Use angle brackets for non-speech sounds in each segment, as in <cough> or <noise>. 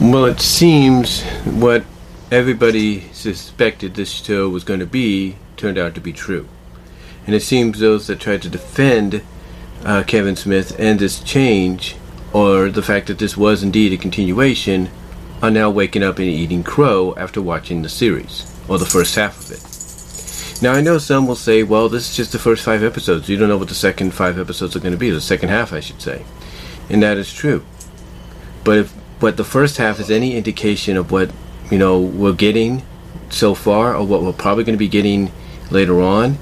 Well, it seems what everybody suspected this show was going to be turned out to be true. And it seems those that tried to defend uh, Kevin Smith and this change, or the fact that this was indeed a continuation, are now waking up and eating crow after watching the series, or the first half of it. Now, I know some will say, well, this is just the first five episodes. You don't know what the second five episodes are going to be, the second half, I should say. And that is true. But if what the first half is any indication of what, you know, we're getting so far, or what we're probably going to be getting later on,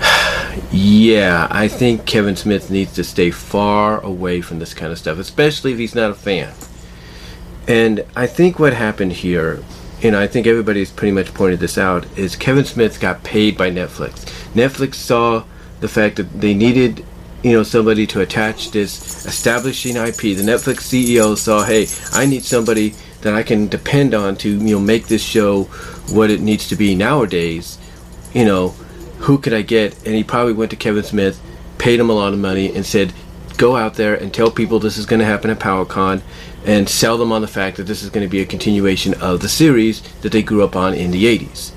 <sighs> yeah, I think Kevin Smith needs to stay far away from this kind of stuff, especially if he's not a fan. And I think what happened here, and I think everybody's pretty much pointed this out, is Kevin Smith got paid by Netflix. Netflix saw the fact that they needed, you know, somebody to attach this establishing IP. The Netflix CEO saw, hey, I need somebody that I can depend on to, you know, make this show what it needs to be nowadays. You know, who could I get? And he probably went to Kevin Smith, paid him a lot of money, and said, go out there and tell people this is going to happen at PowerCon and sell them on the fact that this is going to be a continuation of the series that they grew up on in the 80s.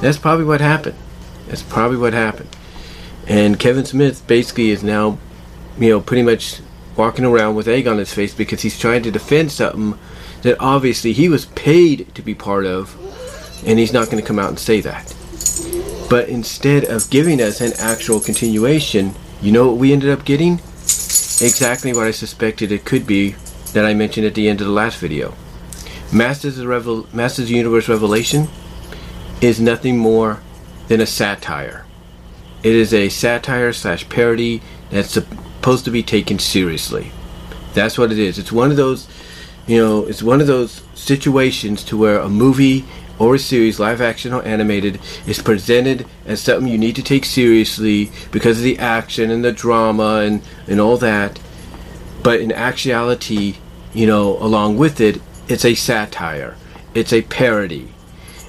That's probably what happened. That's probably what happened. And Kevin Smith basically is now, you know, pretty much walking around with egg on his face because he's trying to defend something that obviously he was paid to be part of, and he's not going to come out and say that. But instead of giving us an actual continuation, you know what we ended up getting? exactly what I suspected it could be that I mentioned at the end of the last video. Masters of, Revel- Masters of Universe Revelation is nothing more than a satire. It is a satire slash parody that's supposed to be taken seriously. That's what it is. It's one of those, you know, it's one of those situations to where a movie or a series, live action or animated, is presented as something you need to take seriously because of the action and the drama and, and all that. But in actuality, you know, along with it, it's a satire, it's a parody,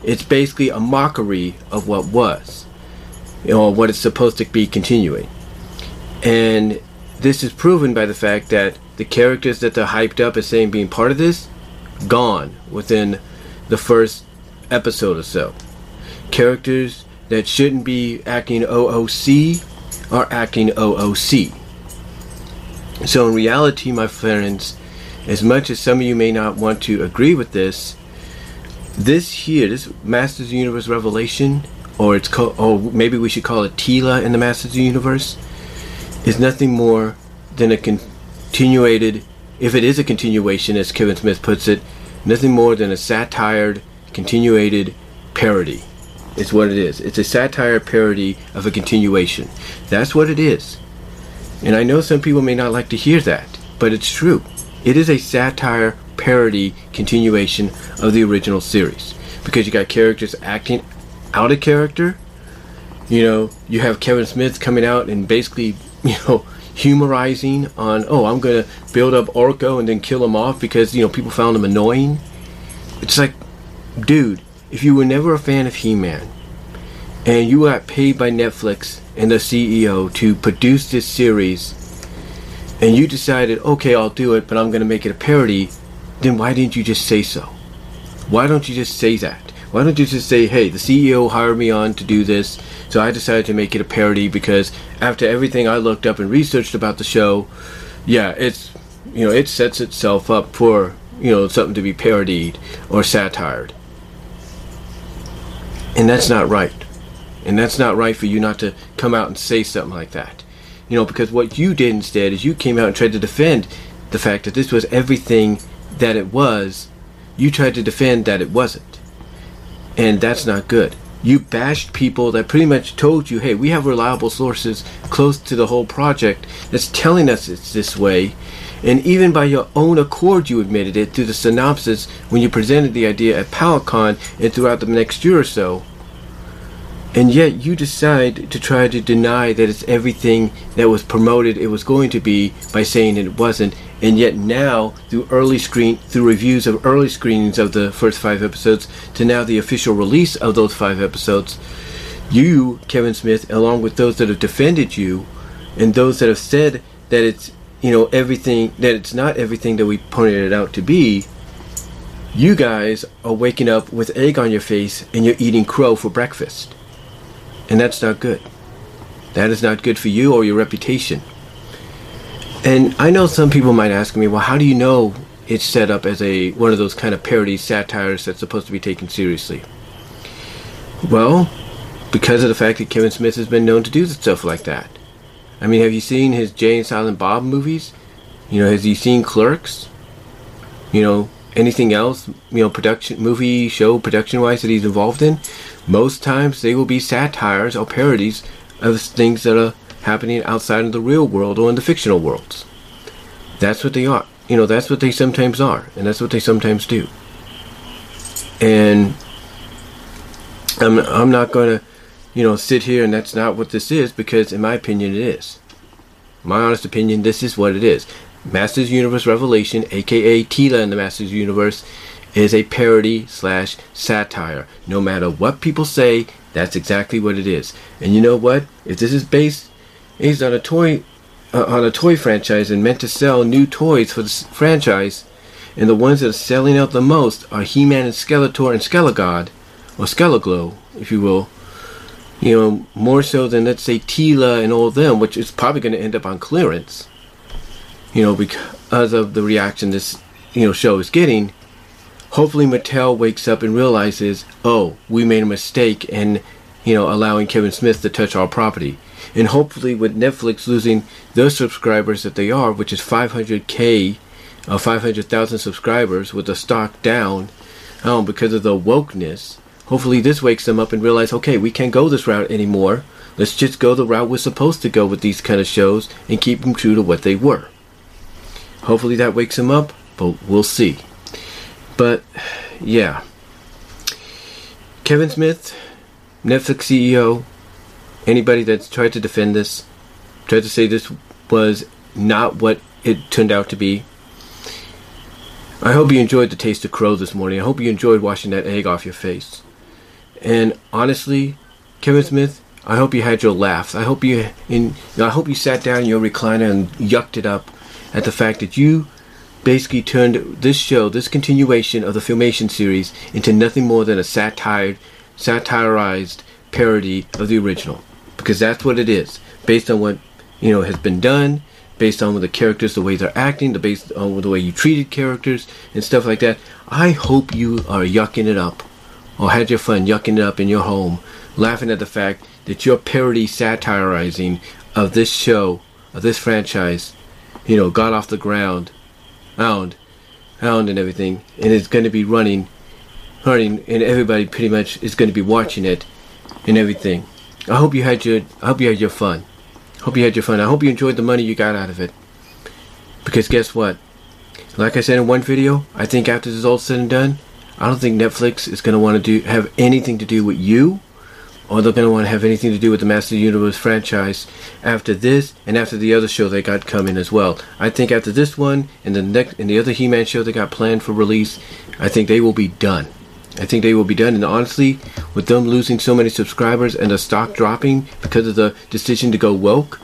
it's basically a mockery of what was, know, what it's supposed to be continuing. And this is proven by the fact that the characters that they're hyped up as saying being part of this, gone within the first episode or so. Characters that shouldn't be acting OOC are acting OOC. So, in reality, my friends, as much as some of you may not want to agree with this, this here, this Masters Universe Revelation, or it's called, or maybe we should call it Teela in the Masters of the Universe, is nothing more than a continuated, if it is a continuation, as Kevin Smith puts it, nothing more than a satired continuated parody. It's what it is. It's a satire parody of a continuation. That's what it is. And I know some people may not like to hear that, but it's true. It is a satire parody continuation of the original series. Because you got characters acting out of character. You know, you have Kevin Smith coming out and basically, <laughs> you know, humorizing on, oh, I'm going to build up Orko and then kill him off because, you know, people found him annoying. It's like, dude, if you were never a fan of He-Man and you got paid by Netflix and the CEO to produce this series and you decided, okay, I'll do it, but I'm going to make it a parody, then why didn't you just say so? Why don't you just say that? Why don't you just say, hey, the CEO hired me on to do this, so I decided to make it a parody because after everything I looked up and researched about the show, yeah, it's, you know, it sets itself up for, you know, something to be parodied or satired. And that's not right. And that's not right for you not to come out and say something like that. You know, because what you did instead is you came out and tried to defend the fact that this was everything that it was. You tried to defend that it wasn't. And that's not good. You bashed people that pretty much told you, hey, we have reliable sources close to the whole project that's telling us it's this way. And even by your own accord, you admitted it through the synopsis when you presented the idea at PowerCon and throughout the next year or so. And yet you decide to try to deny that it's everything that was promoted it was going to be by saying it wasn't. And yet now, through early screen, through reviews of early screenings of the first five episodes, to now the official release of those five episodes, you, Kevin Smith, along with those that have defended you, and those that have said that it's you know everything that it's not everything that we pointed it out to be you guys are waking up with egg on your face and you're eating crow for breakfast. And that's not good. That is not good for you or your reputation and i know some people might ask me well how do you know it's set up as a one of those kind of parody satires that's supposed to be taken seriously well because of the fact that kevin smith has been known to do stuff like that I mean, have you seen his Jay and Silent Bob movies? You know, has he seen Clerks? You know, anything else, you know, production, movie, show, production wise that he's involved in? Most times they will be satires or parodies of things that are happening outside of the real world or in the fictional worlds. That's what they are. You know, that's what they sometimes are, and that's what they sometimes do. And I'm, I'm not going to you know, sit here and that's not what this is because, in my opinion, it is. My honest opinion, this is what it is. Masters Universe Revelation, aka Teela in the Masters Universe, is a parody slash satire. No matter what people say, that's exactly what it is. And you know what? If this is based based on a toy uh, on a toy franchise and meant to sell new toys for the franchise, and the ones that are selling out the most are He-Man and Skeletor and Skelegod, or Skeleglow, if you will you know, more so than let's say Teela and all of them, which is probably going to end up on clearance. You know, because of the reaction this you know show is getting. Hopefully, Mattel wakes up and realizes, oh, we made a mistake in you know allowing Kevin Smith to touch our property. And hopefully, with Netflix losing their subscribers that they are, which is 500k, uh, 500,000 subscribers, with the stock down, um, because of the wokeness Hopefully, this wakes them up and realize, okay, we can't go this route anymore. Let's just go the route we're supposed to go with these kind of shows and keep them true to what they were. Hopefully, that wakes them up, but we'll see. But, yeah. Kevin Smith, Netflix CEO, anybody that's tried to defend this, tried to say this was not what it turned out to be. I hope you enjoyed the taste of crow this morning. I hope you enjoyed washing that egg off your face. And honestly, Kevin Smith, I hope you had your laughs. I hope you in I hope you sat down in your recliner and yucked it up at the fact that you basically turned this show, this continuation of the Filmation series, into nothing more than a satire, satirized parody of the original. Because that's what it is, based on what you know has been done, based on the characters, the way they're acting, the based on the way you treated characters and stuff like that. I hope you are yucking it up or had your fun yucking it up in your home, laughing at the fact that your parody satirizing of this show, of this franchise, you know, got off the ground, hound, hound and everything, and it's going to be running, running, and everybody pretty much is going to be watching it and everything. I hope you had your, I hope you had your fun. Hope you had your fun. I hope you enjoyed the money you got out of it. Because guess what? Like I said in one video, I think after this is all said and done, I don't think Netflix is going to want to do have anything to do with you, or they're going to want to have anything to do with the Master Universe franchise after this and after the other show they got coming as well. I think after this one and the next and the other He-Man show they got planned for release, I think they will be done. I think they will be done. And honestly, with them losing so many subscribers and the stock dropping because of the decision to go woke,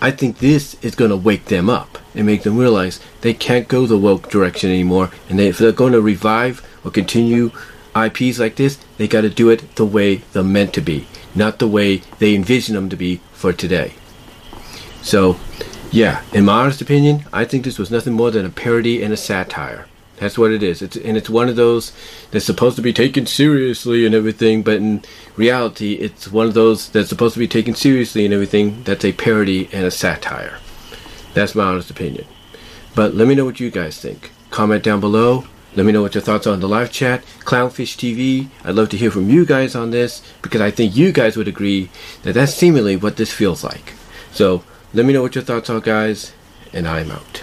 I think this is going to wake them up and make them realize they can't go the woke direction anymore. And they, if they're going to revive or continue IPs like this, they got to do it the way they're meant to be, not the way they envision them to be for today. So, yeah, in my honest opinion, I think this was nothing more than a parody and a satire. That's what it is. It's, and it's one of those that's supposed to be taken seriously and everything, but in reality, it's one of those that's supposed to be taken seriously and everything that's a parody and a satire. That's my honest opinion. But let me know what you guys think. Comment down below. Let me know what your thoughts are on the live chat. Clownfish TV, I'd love to hear from you guys on this because I think you guys would agree that that's seemingly what this feels like. So let me know what your thoughts are, guys, and I'm out.